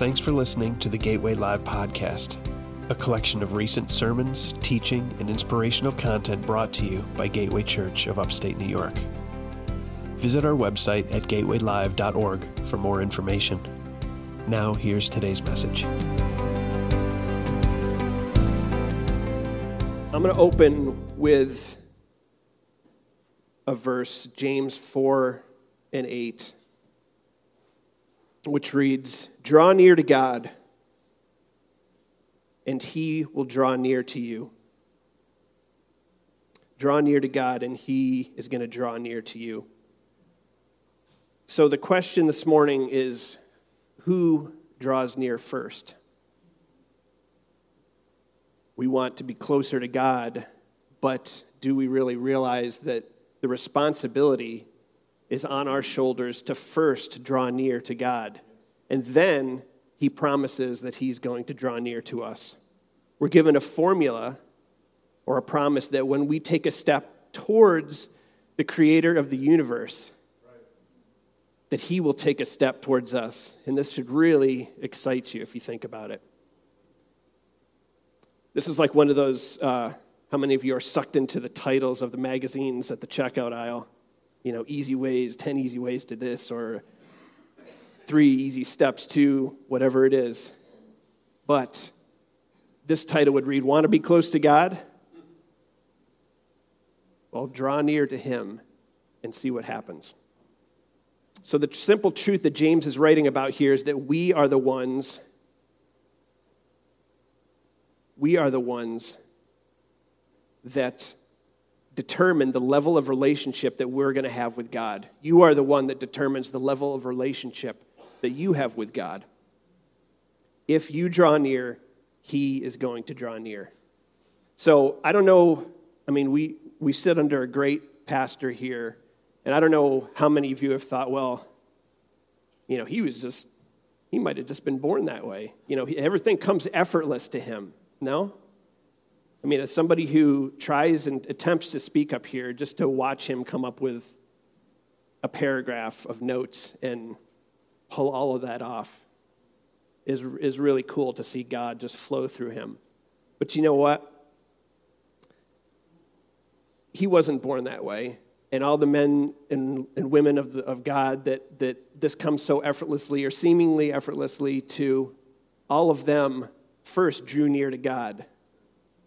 Thanks for listening to the Gateway Live podcast, a collection of recent sermons, teaching, and inspirational content brought to you by Gateway Church of Upstate New York. Visit our website at gatewaylive.org for more information. Now, here's today's message. I'm going to open with a verse, James 4 and 8, which reads Draw near to God, and he will draw near to you. Draw near to God, and he is going to draw near to you. So the question this morning is who draws near first? We want to be closer to God, but do we really realize that the responsibility is on our shoulders to first draw near to God? And then he promises that he's going to draw near to us. We're given a formula or a promise that when we take a step towards the creator of the universe, that he will take a step towards us. And this should really excite you if you think about it. This is like one of those, uh, how many of you are sucked into the titles of the magazines at the checkout aisle? You know, easy ways, 10 easy ways to this, or three easy steps to whatever it is. But this title would read Want to be close to God? Well, draw near to Him and see what happens. So, the simple truth that James is writing about here is that we are the ones we are the ones that determine the level of relationship that we're going to have with God. You are the one that determines the level of relationship that you have with God. If you draw near, He is going to draw near. So I don't know, I mean, we, we sit under a great pastor here, and I don't know how many of you have thought, well, you know, he was just, he might have just been born that way. You know, everything comes effortless to him. No? I mean, as somebody who tries and attempts to speak up here, just to watch him come up with a paragraph of notes and pull all of that off is, is really cool to see God just flow through him. But you know what? He wasn't born that way. And all the men and, and women of, the, of God that, that this comes so effortlessly or seemingly effortlessly to, all of them first drew near to God.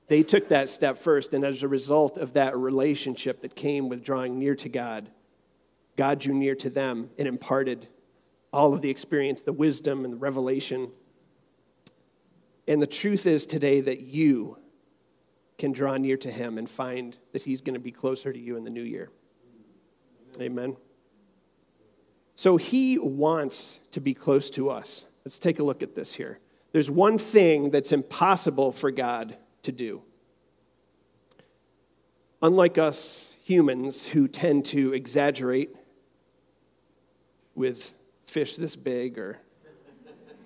They took that step first, and as a result of that relationship that came with drawing near to God, God drew near to them and imparted all of the experience, the wisdom, and the revelation. And the truth is today that you can draw near to Him and find that He's going to be closer to you in the new year. Amen. So He wants to be close to us. Let's take a look at this here there's one thing that's impossible for God to do. Unlike us humans who tend to exaggerate with fish this big or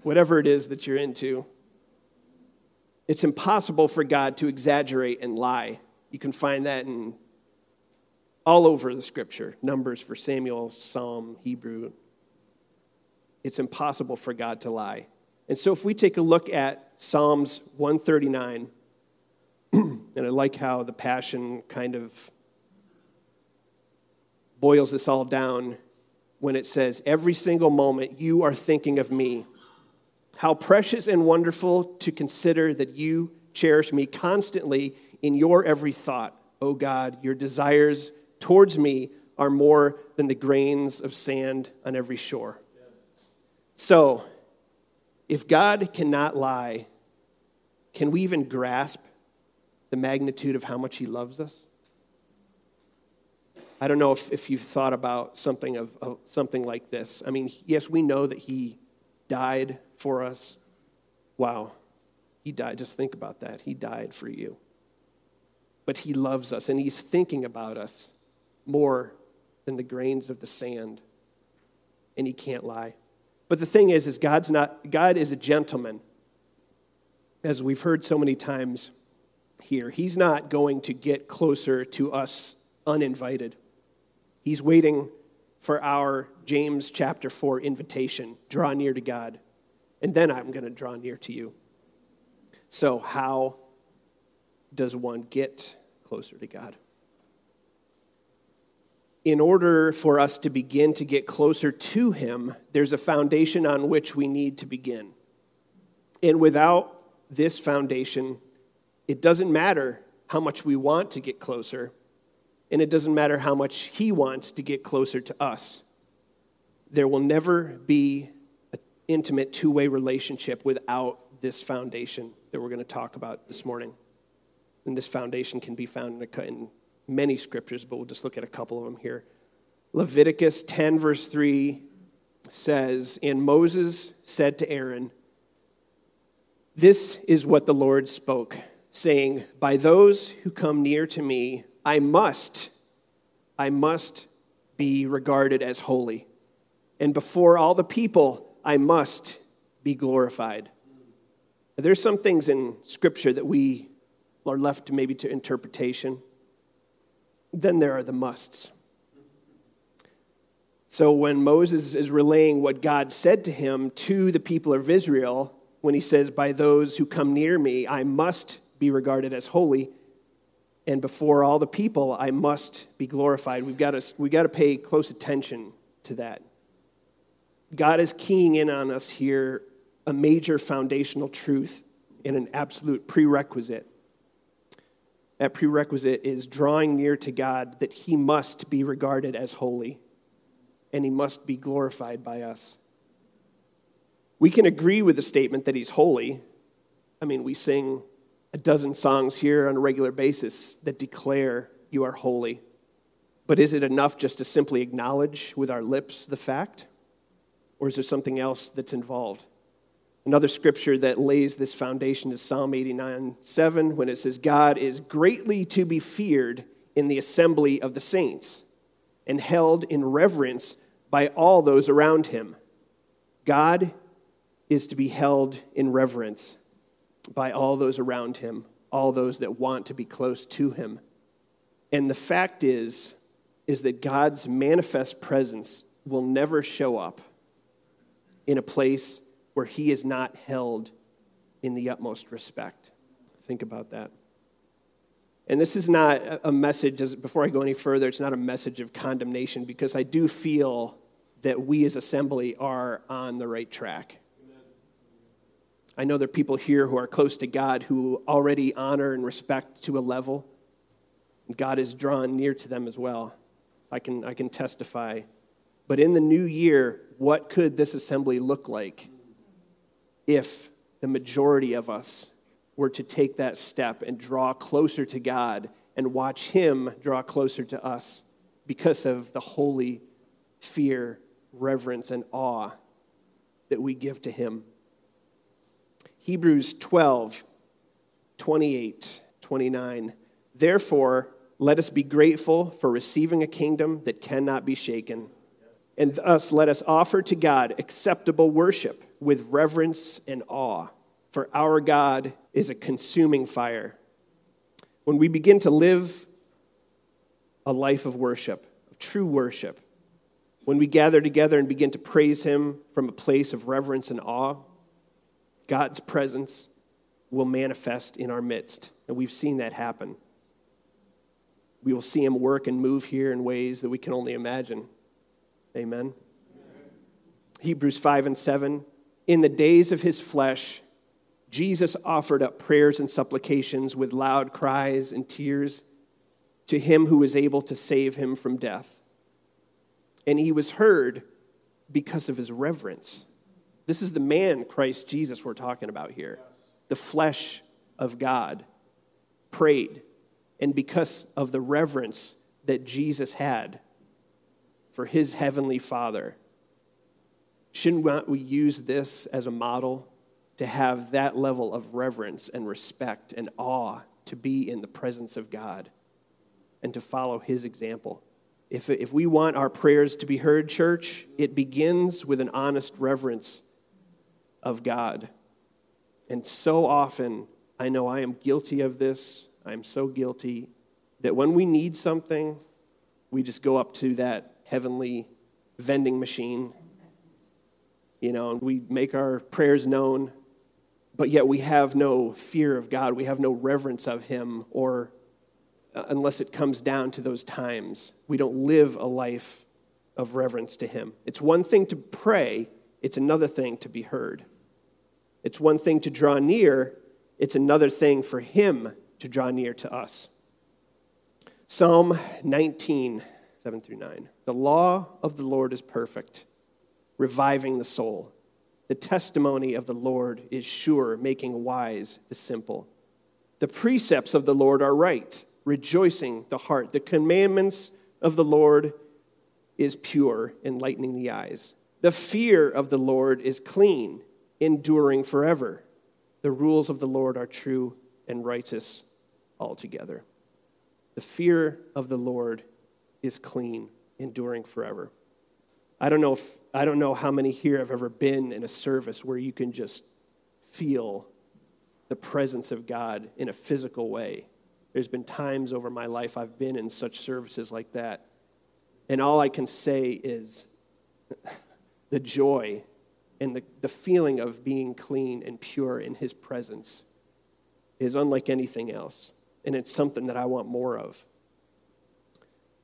whatever it is that you're into, it's impossible for God to exaggerate and lie. You can find that in all over the scripture Numbers for Samuel, Psalm, Hebrew. It's impossible for God to lie. And so if we take a look at Psalms 139, and I like how the Passion kind of boils this all down when it says, Every single moment you are thinking of me. How precious and wonderful to consider that you cherish me constantly in your every thought. O oh God, your desires towards me are more than the grains of sand on every shore. So, if God cannot lie, can we even grasp the magnitude of how much He loves us? I don't know if, if you've thought about something of, of something like this. I mean, yes, we know that He died for us. Wow, He died. Just think about that. He died for you. But He loves us, and He's thinking about us more than the grains of the sand, and He can't lie. But the thing is, is God's not, God is a gentleman, as we've heard so many times here. He's not going to get closer to us uninvited. He's waiting for our James chapter 4 invitation draw near to God. and then I'm going to draw near to you. So, how does one get closer to God? In order for us to begin to get closer to Him, there's a foundation on which we need to begin. And without this foundation, it doesn't matter how much we want to get closer, and it doesn't matter how much He wants to get closer to us. There will never be an intimate two way relationship without this foundation that we're going to talk about this morning. And this foundation can be found in many scriptures, but we'll just look at a couple of them here. Leviticus 10, verse 3 says, And Moses said to Aaron, This is what the Lord spoke, saying, By those who come near to me, I must, I must be regarded as holy. And before all the people, I must be glorified. There's some things in Scripture that we are left maybe to interpretation. Then there are the musts. So when Moses is relaying what God said to him to the people of Israel, when he says, By those who come near me, I must be regarded as holy, and before all the people, I must be glorified. We've got to, we've got to pay close attention to that. God is keying in on us here a major foundational truth and an absolute prerequisite. That prerequisite is drawing near to God that he must be regarded as holy and he must be glorified by us. We can agree with the statement that he's holy. I mean, we sing a dozen songs here on a regular basis that declare you are holy. But is it enough just to simply acknowledge with our lips the fact? Or is there something else that's involved? Another scripture that lays this foundation is Psalm 89 7, when it says, God is greatly to be feared in the assembly of the saints and held in reverence by all those around him. God is to be held in reverence by all those around him, all those that want to be close to him. And the fact is, is that God's manifest presence will never show up in a place where he is not held in the utmost respect. Think about that. And this is not a message, before I go any further, it's not a message of condemnation because I do feel that we as assembly are on the right track. I know there are people here who are close to God who already honor and respect to a level. God is drawn near to them as well. I can, I can testify. But in the new year, what could this assembly look like? if the majority of us were to take that step and draw closer to God and watch Him draw closer to us because of the holy fear, reverence, and awe that we give to Him. Hebrews 12, 28, 29. Therefore, let us be grateful for receiving a kingdom that cannot be shaken. And thus, let us offer to God acceptable worship with reverence and awe, for our God is a consuming fire. When we begin to live a life of worship, of true worship, when we gather together and begin to praise Him from a place of reverence and awe, God's presence will manifest in our midst. And we've seen that happen. We will see Him work and move here in ways that we can only imagine. Amen. Amen. Hebrews 5 and 7 in the days of his flesh, Jesus offered up prayers and supplications with loud cries and tears to him who was able to save him from death. And he was heard because of his reverence. This is the man, Christ Jesus, we're talking about here. The flesh of God prayed. And because of the reverence that Jesus had for his heavenly Father, Shouldn't we use this as a model to have that level of reverence and respect and awe to be in the presence of God and to follow his example? If, if we want our prayers to be heard, church, it begins with an honest reverence of God. And so often, I know I am guilty of this. I'm so guilty that when we need something, we just go up to that heavenly vending machine you know, and we make our prayers known, but yet we have no fear of God. We have no reverence of Him, or uh, unless it comes down to those times, we don't live a life of reverence to Him. It's one thing to pray, it's another thing to be heard. It's one thing to draw near, it's another thing for Him to draw near to us. Psalm 19, 7 through 9. The law of the Lord is perfect, reviving the soul. The testimony of the Lord is sure, making wise the simple. The precepts of the Lord are right, rejoicing the heart. The commandments of the Lord is pure, enlightening the eyes. The fear of the Lord is clean, enduring forever. The rules of the Lord are true and righteous altogether. The fear of the Lord is clean, enduring forever. I don't know if I don't know how many here have ever been in a service where you can just feel the presence of God in a physical way. There's been times over my life I've been in such services like that. And all I can say is the joy and the, the feeling of being clean and pure in His presence is unlike anything else. And it's something that I want more of.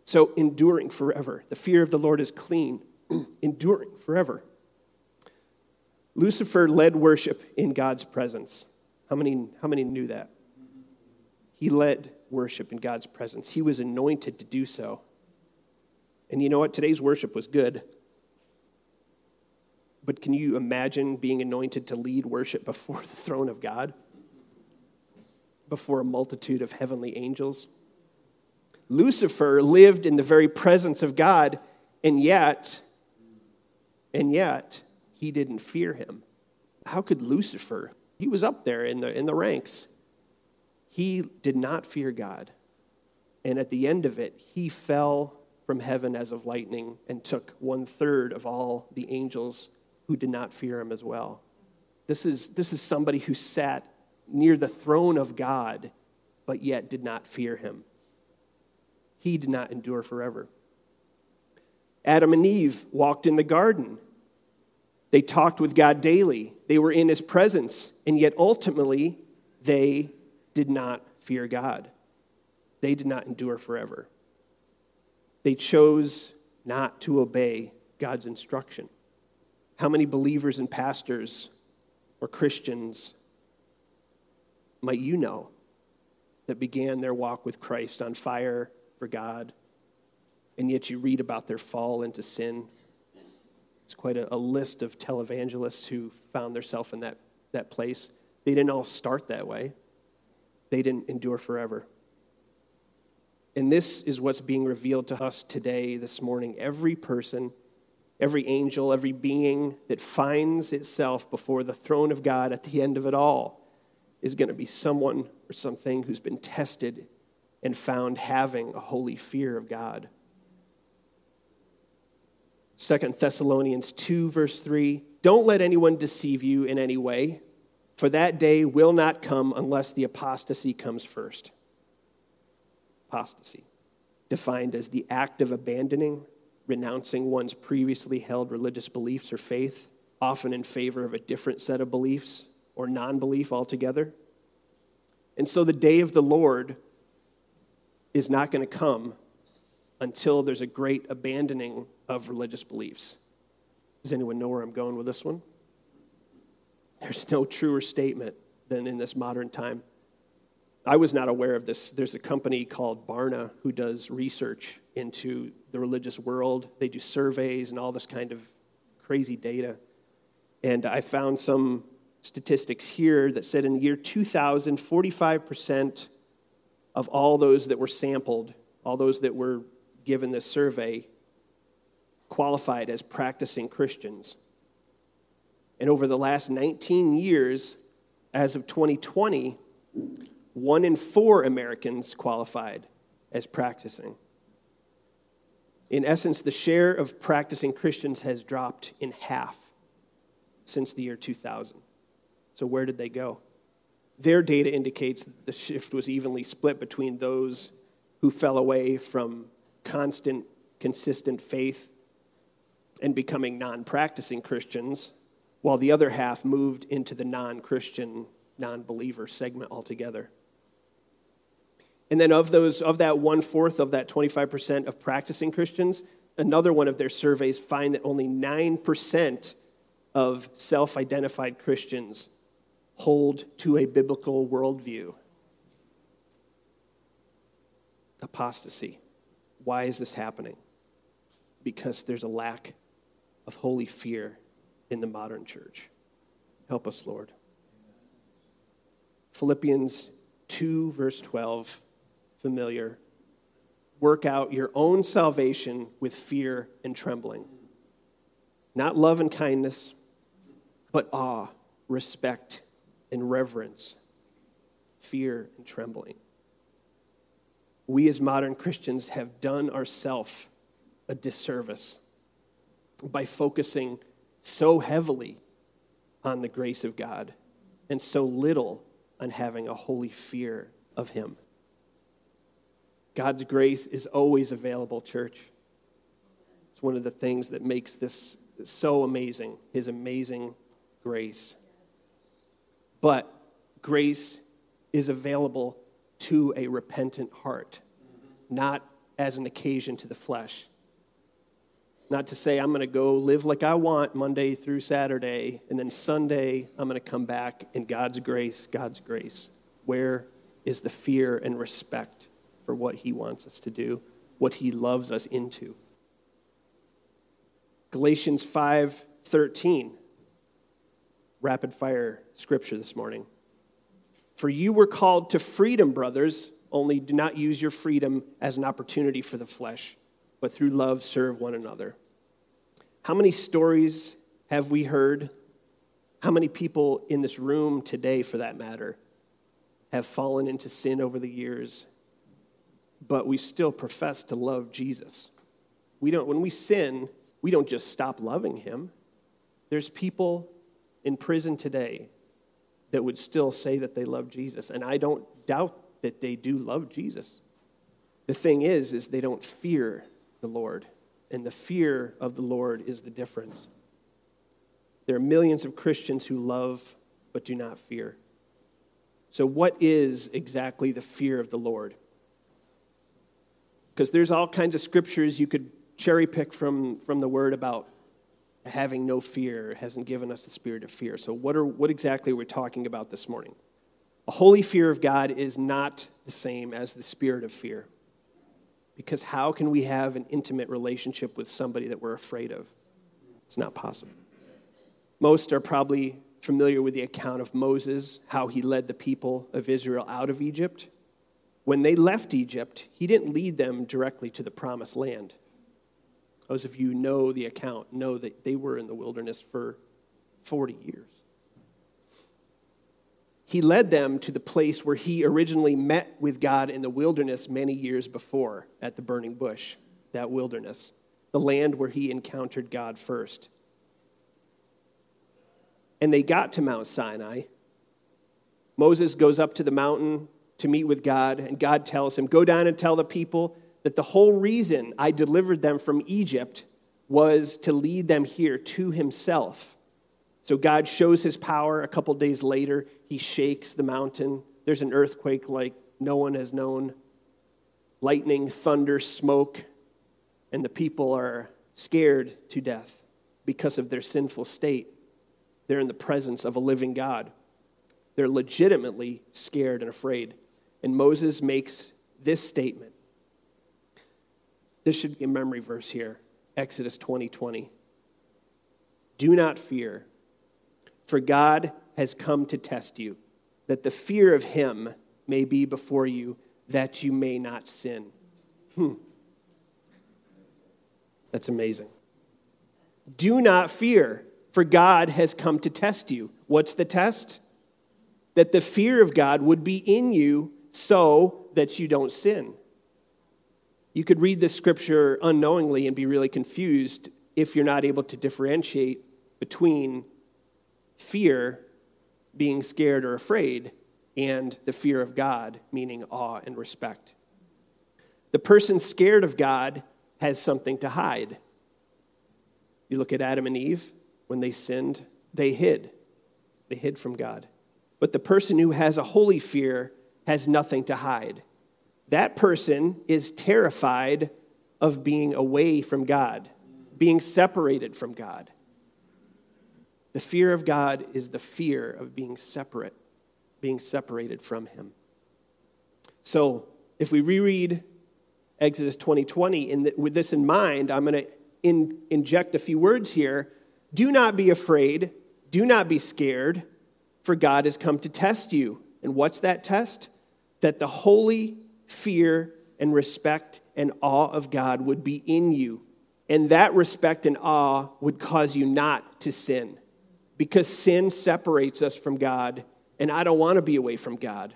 So, enduring forever. The fear of the Lord is clean, enduring forever. Lucifer led worship in God's presence. How many, how many knew that? He led worship in God's presence. He was anointed to do so. And you know what? Today's worship was good. But can you imagine being anointed to lead worship before the throne of God? Before a multitude of heavenly angels? Lucifer lived in the very presence of God, and yet, and yet, he didn't fear him. How could Lucifer? He was up there in the, in the ranks. He did not fear God. And at the end of it, he fell from heaven as of lightning and took one third of all the angels who did not fear him as well. This is, this is somebody who sat near the throne of God, but yet did not fear him he did not endure forever. Adam and Eve walked in the garden. They talked with God daily. They were in his presence, and yet ultimately, they did not fear God. They did not endure forever. They chose not to obey God's instruction. How many believers and pastors or Christians might you know that began their walk with Christ on fire for God, and yet you read about their fall into sin. It's quite a, a list of televangelists who found themselves in that, that place. They didn't all start that way, they didn't endure forever. And this is what's being revealed to us today, this morning. Every person, every angel, every being that finds itself before the throne of God at the end of it all is going to be someone or something who's been tested and found having a holy fear of God. Second Thessalonians 2, verse 3 Don't let anyone deceive you in any way, for that day will not come unless the apostasy comes first. Apostasy, defined as the act of abandoning, renouncing one's previously held religious beliefs or faith, often in favor of a different set of beliefs or non belief altogether. And so the day of the Lord is not going to come until there's a great abandoning of religious beliefs. Does anyone know where I'm going with this one? There's no truer statement than in this modern time. I was not aware of this. There's a company called Barna who does research into the religious world. They do surveys and all this kind of crazy data. And I found some statistics here that said in the year 2000, 45% of all those that were sampled, all those that were given this survey, qualified as practicing Christians. And over the last 19 years, as of 2020, one in four Americans qualified as practicing. In essence, the share of practicing Christians has dropped in half since the year 2000. So, where did they go? Their data indicates that the shift was evenly split between those who fell away from constant, consistent faith and becoming non practicing Christians, while the other half moved into the non Christian, non believer segment altogether. And then of those, of that one fourth of that 25% of practicing Christians, another one of their surveys find that only 9% of self identified Christians hold to a biblical worldview. Apostasy. Why is this happening? Because there's a lack of holy fear in the modern church. Help us, Lord. Philippians 2, verse 12, familiar. Work out your own salvation with fear and trembling. Not love and kindness, but awe, respect, and reverence, fear and trembling. We as modern Christians have done ourselves a disservice by focusing so heavily on the grace of God and so little on having a holy fear of Him. God's grace is always available, church. It's one of the things that makes this so amazing, His amazing grace. But grace is available to a repentant heart, not as an occasion to the flesh. Not to say I'm going to go live like I want Monday through Saturday, and then Sunday I'm going to come back in God's grace, God's grace. Where is the fear and respect for what He wants us to do, what He loves us into? Galatians 5 13. Rapid fire scripture this morning. For you were called to freedom, brothers, only do not use your freedom as an opportunity for the flesh, but through love serve one another. How many stories have we heard? How many people in this room today, for that matter, have fallen into sin over the years, but we still profess to love Jesus? We don't, when we sin, we don't just stop loving him. There's people in prison today that would still say that they love Jesus, and I don't doubt that they do love Jesus. The thing is, is they don't fear the Lord and the fear of the Lord is the difference. There are millions of Christians who love but do not fear. So, what is exactly the fear of the Lord? Because there's all kinds of scriptures you could cherry pick from, from the word about having no fear, hasn't given us the spirit of fear. So, what, are, what exactly are we talking about this morning? A holy fear of God is not the same as the spirit of fear. Because how can we have an intimate relationship with somebody that we're afraid of? It's not possible. Most are probably familiar with the account of Moses, how he led the people of Israel out of Egypt. When they left Egypt, he didn't lead them directly to the promised land. Those of you who know the account know that they were in the wilderness for 40 years he led them to the place where he originally met with God in the wilderness many years before at the burning bush, that wilderness, the land where he encountered God first. And they got to Mount Sinai. Moses goes up to the mountain to meet with God, and God tells him, Go down and tell the people that the whole reason I delivered them from Egypt was to lead them here to himself. So God shows his power. A couple days later, he shakes the mountain. There's an earthquake like no one has known. Lightning, thunder, smoke, and the people are scared to death because of their sinful state. They're in the presence of a living God. They're legitimately scared and afraid. And Moses makes this statement. This should be a memory verse here Exodus 20 20. Do not fear for God has come to test you, that the fear of him may be before you, that you may not sin. Hmm. That's amazing. Do not fear, for God has come to test you. What's the test? That the fear of God would be in you so that you don't sin. You could read this scripture unknowingly and be really confused if you're not able to differentiate between fear, being scared or afraid, and the fear of God, meaning awe and respect. The person scared of God has something to hide. You look at Adam and Eve when they sinned they hid. They hid from God. But the person who has a holy fear has nothing to hide. That person is terrified of being away from God, being separated from God. The fear of God is the fear of being separate, being separated from Him. So, if we reread Exodus 2020 in the, with this in mind, I'm going to in, inject a few words here. Do not be afraid, do not be scared, for God has come to test you. And what's that test? That the holy fear and respect and awe of God would be in you. And that respect and awe would cause you not to sin. Because sin separates us from God, and I don't want to be away from God.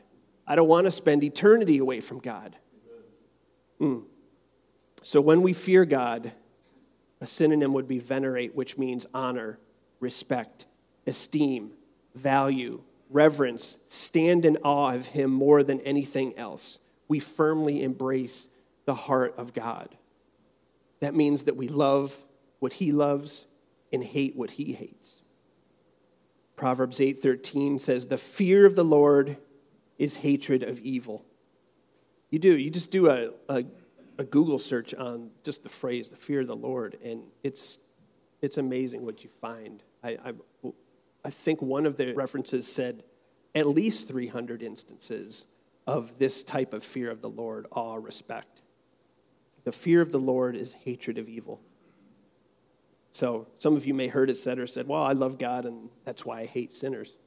I don't want to spend eternity away from God. Mm. So when we fear God, a synonym would be venerate, which means honor, respect, esteem, value, reverence, stand in awe of Him more than anything else. We firmly embrace the heart of God. That means that we love what He loves and hate what He hates. Proverbs 8:13 says, "The fear of the Lord is hatred of evil." You do. You just do a, a, a, Google search on just the phrase, the fear of the Lord, and it's, it's amazing what you find. I, I, I think one of the references said at least 300 instances of this type of fear of the Lord, awe, respect. The fear of the Lord is hatred of evil. So some of you may heard it said or said, well, I love God and that's why I hate sinners.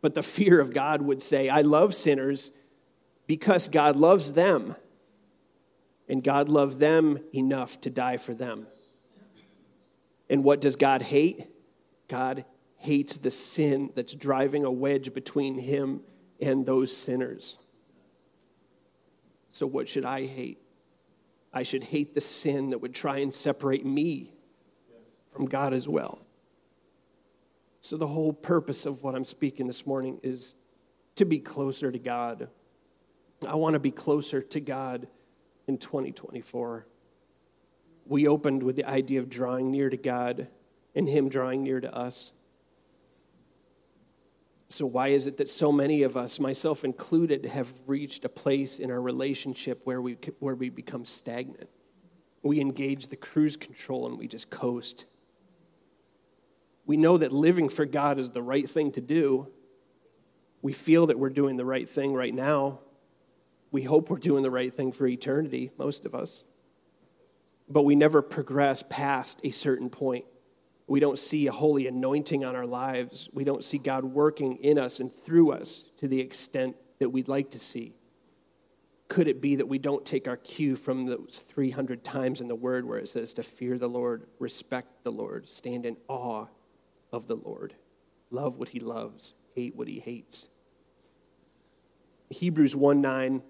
But the fear of God would say, I love sinners because God loves them, and God loved them enough to die for them. And what does God hate? God hates the sin that's driving a wedge between him and those sinners. So, what should I hate? I should hate the sin that would try and separate me from God as well. So, the whole purpose of what I'm speaking this morning is to be closer to God I want to be closer to God in 2024. We opened with the idea of drawing near to God and Him drawing near to us. So, why is it that so many of us, myself included, have reached a place in our relationship where we, where we become stagnant? We engage the cruise control and we just coast. We know that living for God is the right thing to do. We feel that we're doing the right thing right now, we hope we're doing the right thing for eternity, most of us. But we never progress past a certain point. We don't see a holy anointing on our lives. We don't see God working in us and through us to the extent that we'd like to see. Could it be that we don't take our cue from those 300 times in the Word where it says to fear the Lord, respect the Lord, stand in awe of the Lord, love what He loves, hate what He hates? Hebrews 1 9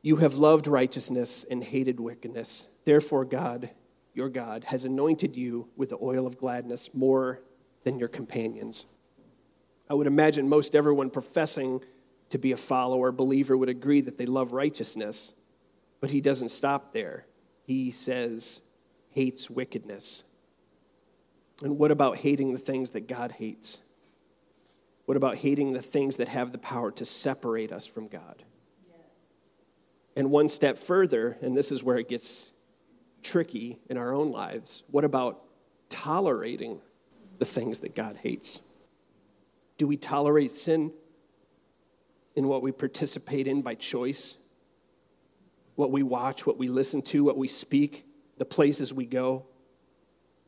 you have loved righteousness and hated wickedness. Therefore, God, your God, has anointed you with the oil of gladness more than your companions. I would imagine most everyone professing to be a follower, believer, would agree that they love righteousness, but he doesn't stop there. He says, hates wickedness. And what about hating the things that God hates? What about hating the things that have the power to separate us from God? And one step further, and this is where it gets tricky in our own lives, what about tolerating the things that God hates? Do we tolerate sin in what we participate in by choice? What we watch, what we listen to, what we speak, the places we go?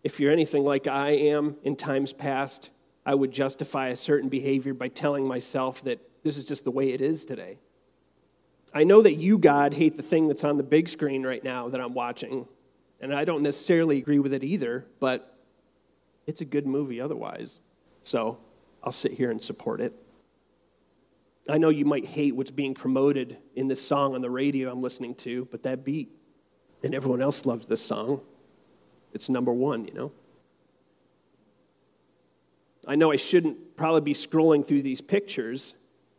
If you're anything like I am in times past, I would justify a certain behavior by telling myself that this is just the way it is today. I know that you, God, hate the thing that's on the big screen right now that I'm watching. And I don't necessarily agree with it either, but it's a good movie otherwise. So I'll sit here and support it. I know you might hate what's being promoted in this song on the radio I'm listening to, but that beat, and everyone else loves this song. It's number one, you know? I know I shouldn't probably be scrolling through these pictures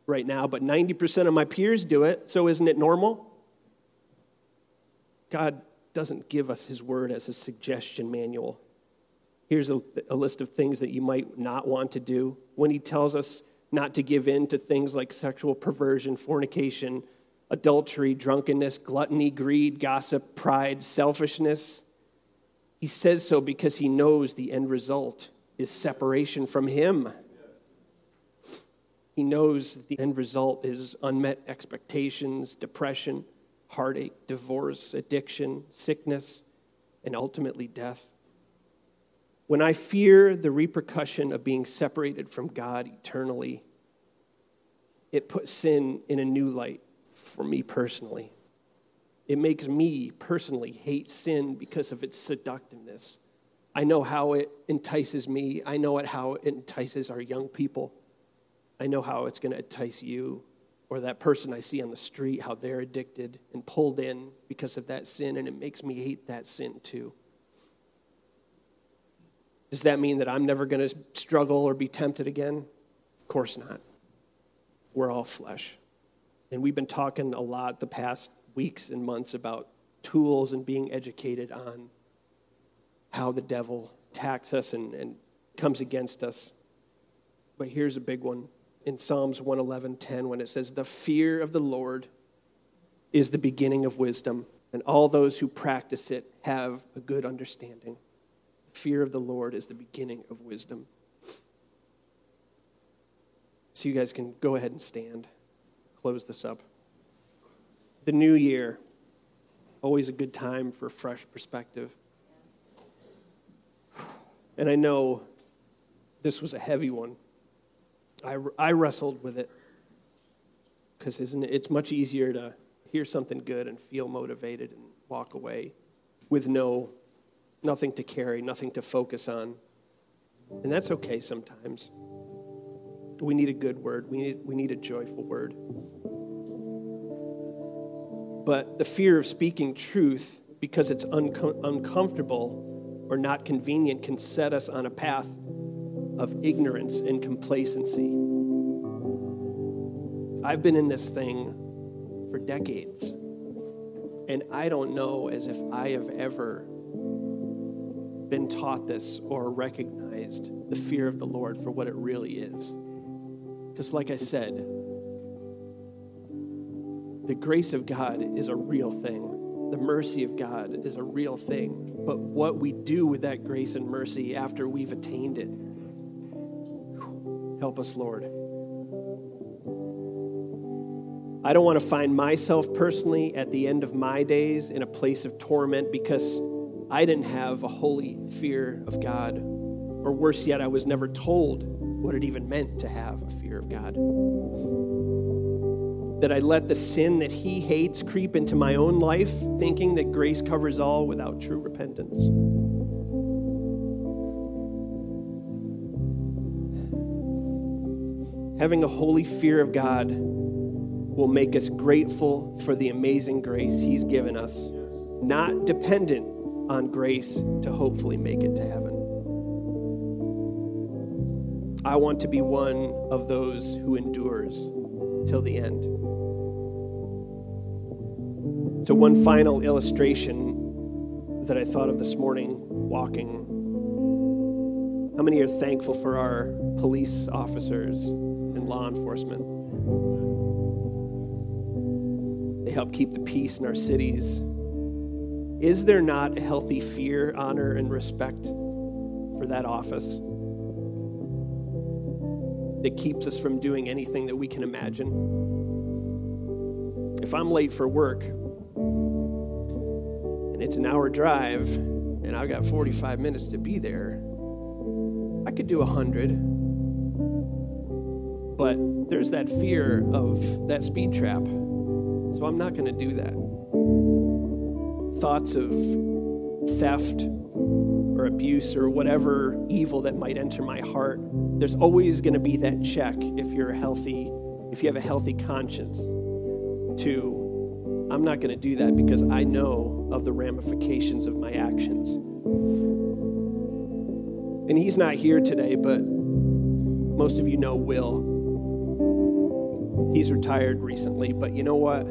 right now, but 90% of my peers do it, so isn't it normal? God doesn't give us His word as a suggestion manual, Here's a, a, list of things that you might not want to do. When he tells us not to give in to things like sexual perversion, fornication, adultery, drunkenness, gluttony, greed, gossip, pride, selfishness, he says so because he knows the end result is separation from him. He knows the end result is unmet expectations, depression, heartache, divorce, addiction, sickness, and ultimately death. When I fear the repercussion of being separated from God eternally, it puts sin in a new light for me personally. It makes me personally hate sin because of its seductiveness. I know how it entices me. I know it how it entices our young people. I know how it's going to entice you or that person I see on the street, how they're addicted and pulled in because of that sin, and it makes me hate that sin too. Does that mean that I'm never going to struggle or be tempted again? Of course not. We're all flesh. And we've been talking a lot the past weeks and months about tools and being educated on how the devil attacks us and, and comes against us. But here's a big one in Psalms 111:10 when it says, "The fear of the Lord is the beginning of wisdom, and all those who practice it have a good understanding." The fear of the Lord is the beginning of wisdom. So you guys can go ahead and stand. Close this up. The new year, always a good time for fresh perspective. And I know this was a heavy one I, I wrestled with it because isn't it, it's much easier to hear something good and feel motivated and walk away with no nothing to carry, nothing to focus on. And that's okay sometimes. We need a good word. We need, we need a joyful word. But the fear of speaking truth because it's unco- uncomfortable or not convenient can set us on a path of ignorance and complacency. I've been in this thing for decades, and I don't know as if I have ever been taught this or recognized the fear of the Lord for what it really is. Because, like I said, the grace of God is a real thing. The mercy of God is a real thing. But what we do with that grace and mercy after we've attained it Help us, Lord. I don't want to find myself personally at the end of my days in a place of torment because I didn't have a holy fear of God. Or worse yet, I was never told what it even meant to have a fear of God. That I let the sin that He hates creep into my own life, thinking that grace covers all without true repentance. Having a holy fear of God will make us grateful for the amazing grace He's given us, not dependent on grace to hopefully make it to heaven. I want to be one of those who endures till the end. So, one final illustration that I thought of this morning walking. How many are thankful for our police officers law enforcement. They help keep the peace in our cities. Is there not a healthy fear, honor, and respect for that office that keeps us from doing anything that we can imagine? If I'm late for work and it's an hour drive and I've got 45 minutes to be there, I could do 100 but there's that fear of that speed trap. So I'm not going to do that. Thoughts of theft or abuse or whatever evil that might enter my heart, there's always going to be that check if you're healthy, if you have a healthy conscience, to I'm not going to do that because I know of the ramifications of my actions. And he's not here today, but most of you know Will. He's retired recently, but you know what?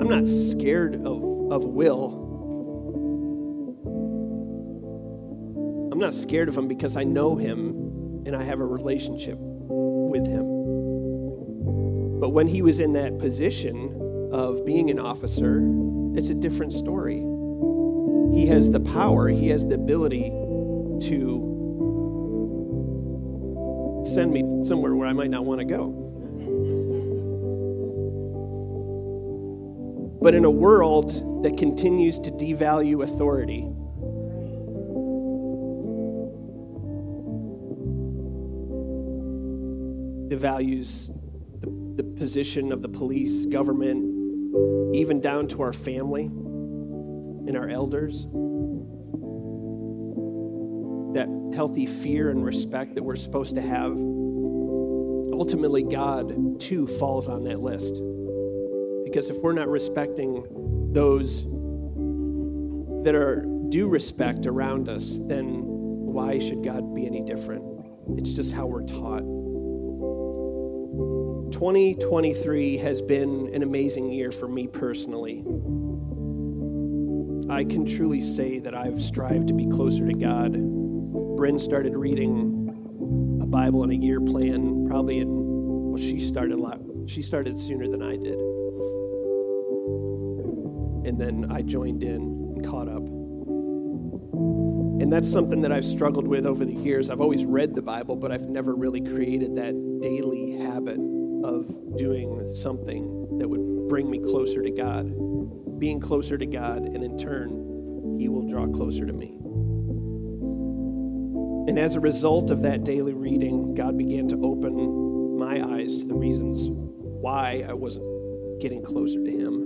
I'm not scared of, of Will I'm not scared of him because I know him and I have a relationship with him. But when he was in that position of being an officer, it's a different story. He has the power, he has the ability to send me somewhere where I might not want to go. But in a world that continues to devalue authority, devalues the, the position of the police, government, even down to our family and our elders. That healthy fear and respect that we're supposed to have, ultimately, God too falls on that list. Because if we're not respecting those that are due respect around us, then why should God be any different? It's just how we're taught. 2023 has been an amazing year for me personally. I can truly say that I've strived to be closer to God. Bryn started reading a Bible and a year plan probably in well she started a lot she started sooner than I did. And then I joined in and caught up. And that's something that I've struggled with over the years. I've always read the Bible, but I've never really created that daily habit of doing something that would bring me closer to God, being closer to God, and in turn, He will draw closer to me. And as a result of that daily reading, God began to open my eyes to the reasons why I wasn't getting closer to Him.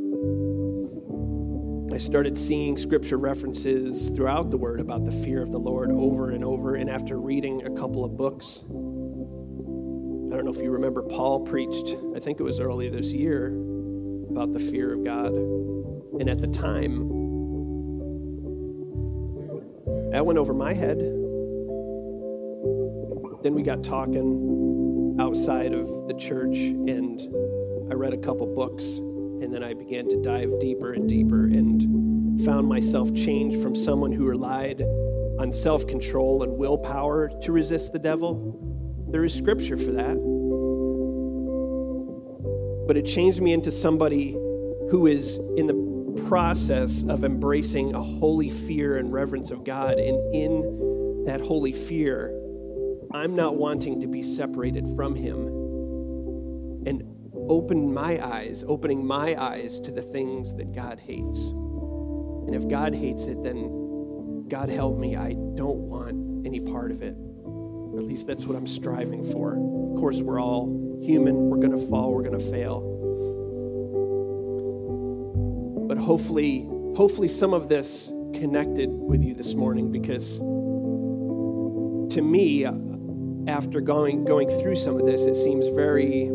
I started seeing scripture references throughout the Word about the fear of the Lord over and over. And after reading a couple of books, I don't know if you remember, Paul preached, I think it was early this year, about the fear of God. And at the time, that went over my head. Then we got talking outside of the church, and I read a couple books, and then I began to dive deeper and deeper and found myself changed from someone who relied on self control and willpower to resist the devil there is scripture for that. But it changed me into somebody who is in the process of embracing a holy fear and reverence of God. And in that holy fear, I'm not wanting to be separated from Him. And open my eyes, opening my eyes to the things that God hates. And if God hates it, then God help me, I don't want any part of it. Or at least that's what I'm striving for. Of course, we're all human. We're going to fall. We're going to fail. But hopefully, hopefully some of this connected with you this morning because to me, after going going through some of this, it seems very.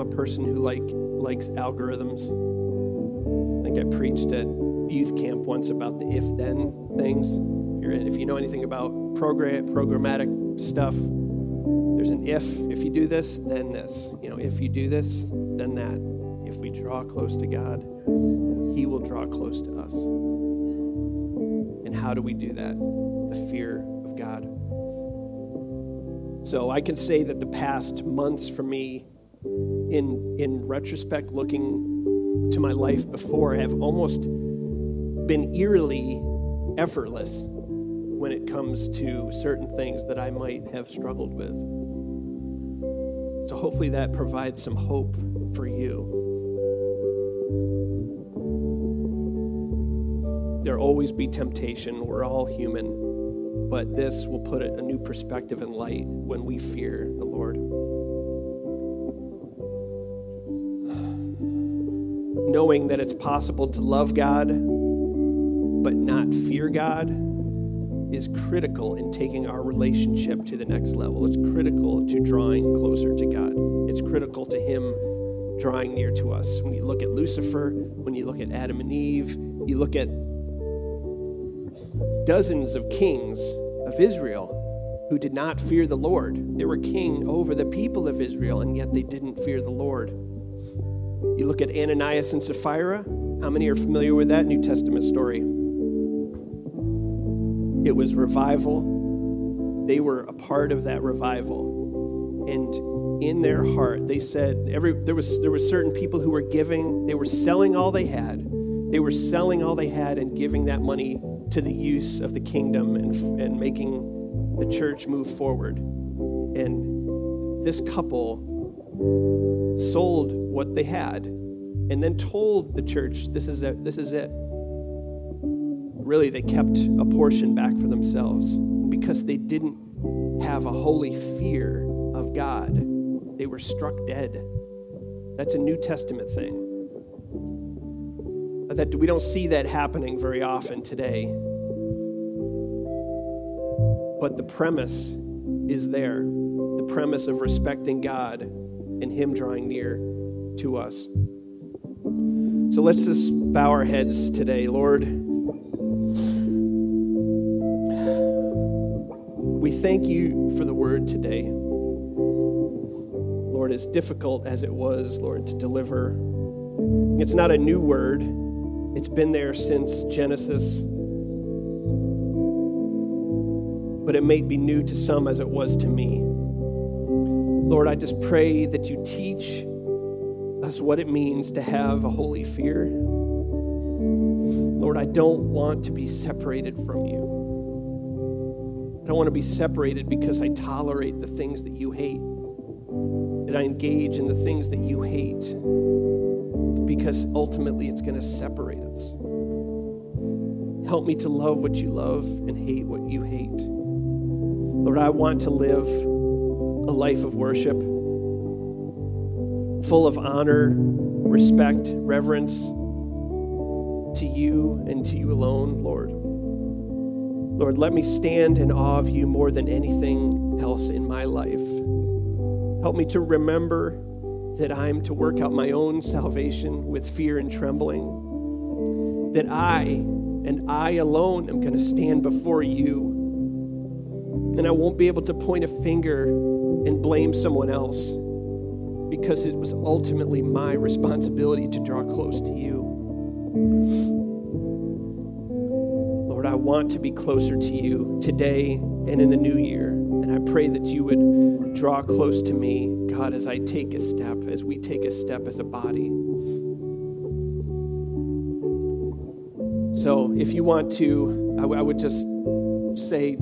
A person who like likes algorithms. I think I preached at youth camp once about the if-then things. If, if you know anything about program programmatic stuff. There's an if. If you do this, then this. You know, if you do this, then that. If we draw close to God, He will draw close to us. And how do we do that? The fear of God. So I can say that the past months for me, in, in retrospect, looking to my life before, have almost been eerily effortless when it comes to certain things that I might have struggled with. So hopefully that provides some hope for you. There'll always be temptation. We're all human. But this will put a new perspective and light when we fear the Lord. Knowing that it's possible to love God but not fear God is critical in taking our relationship to the next level. It's critical to drawing closer to God. It's critical to Him drawing near to us. When you look at Lucifer, when you look at Adam and Eve, you look at dozens of kings of Israel who did not fear the Lord. They were king over the people of Israel, and yet they didn't fear the Lord. You look at Ananias and Sapphira. How many are familiar with that New Testament story? It was revival they were a part of that revival. And in their heart, they said every there was there were certain people who were giving, they were selling all they had. They were selling all they had and giving that money to the use of the kingdom and, and making the church move forward. And this couple sold what they had and then told the church, this is it, this is it. Really, they kept a portion back for themselves because they didn't have a holy fear of God. They were struck dead. That's a New Testament thing. That we don't see that happening very often today. But the premise is there the premise of respecting God and Him drawing near to us. So let's just bow our heads today, Lord. We thank you for the word today. Lord, as difficult as it was, Lord, to deliver, it's not a new word. It's been there since Genesis. But it may be new to some as it was to me. Lord, I just pray that you teach us what it means to have a holy fear. Lord, I don't want to be separated from you. I don't want to be separated because I tolerate the things that you hate, that I engage in the things that you hate, because ultimately it's going to separate us. Help me to love what you love and hate what you hate. Lord, I want to live a life of worship full of honor, respect, reverence to you and to you alone, Lord. Lord, let me stand in awe of you more than anything else in my life. Help me to remember that I'm to work out my own salvation with fear and trembling, that I and I alone am going to stand before you. And I won't be able to point a finger and blame someone else because it was ultimately my responsibility to draw close to you. Lord, I want to be closer to you today and in the new year. And I pray that you would draw close to me, God, as I take a step, as we take a step as a body. So if you want to, I, w- I would just say,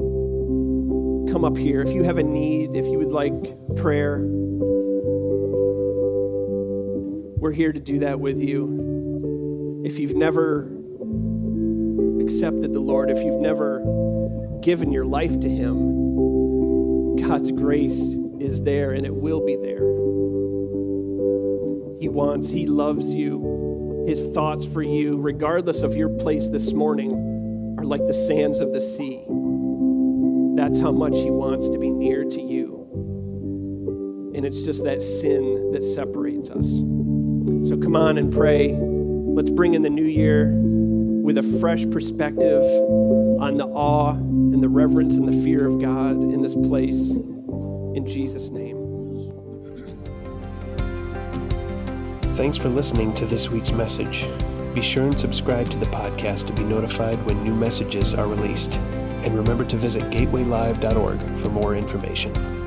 come up here. If you have a need, if you would like prayer, we're here to do that with you. If you've never accepted the Lord, if you've never given your life to Him, God's grace is there and it will be there. He wants, He loves you. His thoughts for you, regardless of your place this morning, are like the sands of the sea. That's how much He wants to be near to you. And it's just that sin that separates us. So come on and pray. Let's bring in the new year with a fresh perspective on the awe and the reverence and the fear of God in this place. In Jesus' name. Thanks for listening to this week's message. Be sure and subscribe to the podcast to be notified when new messages are released. And remember to visit gatewaylive.org for more information.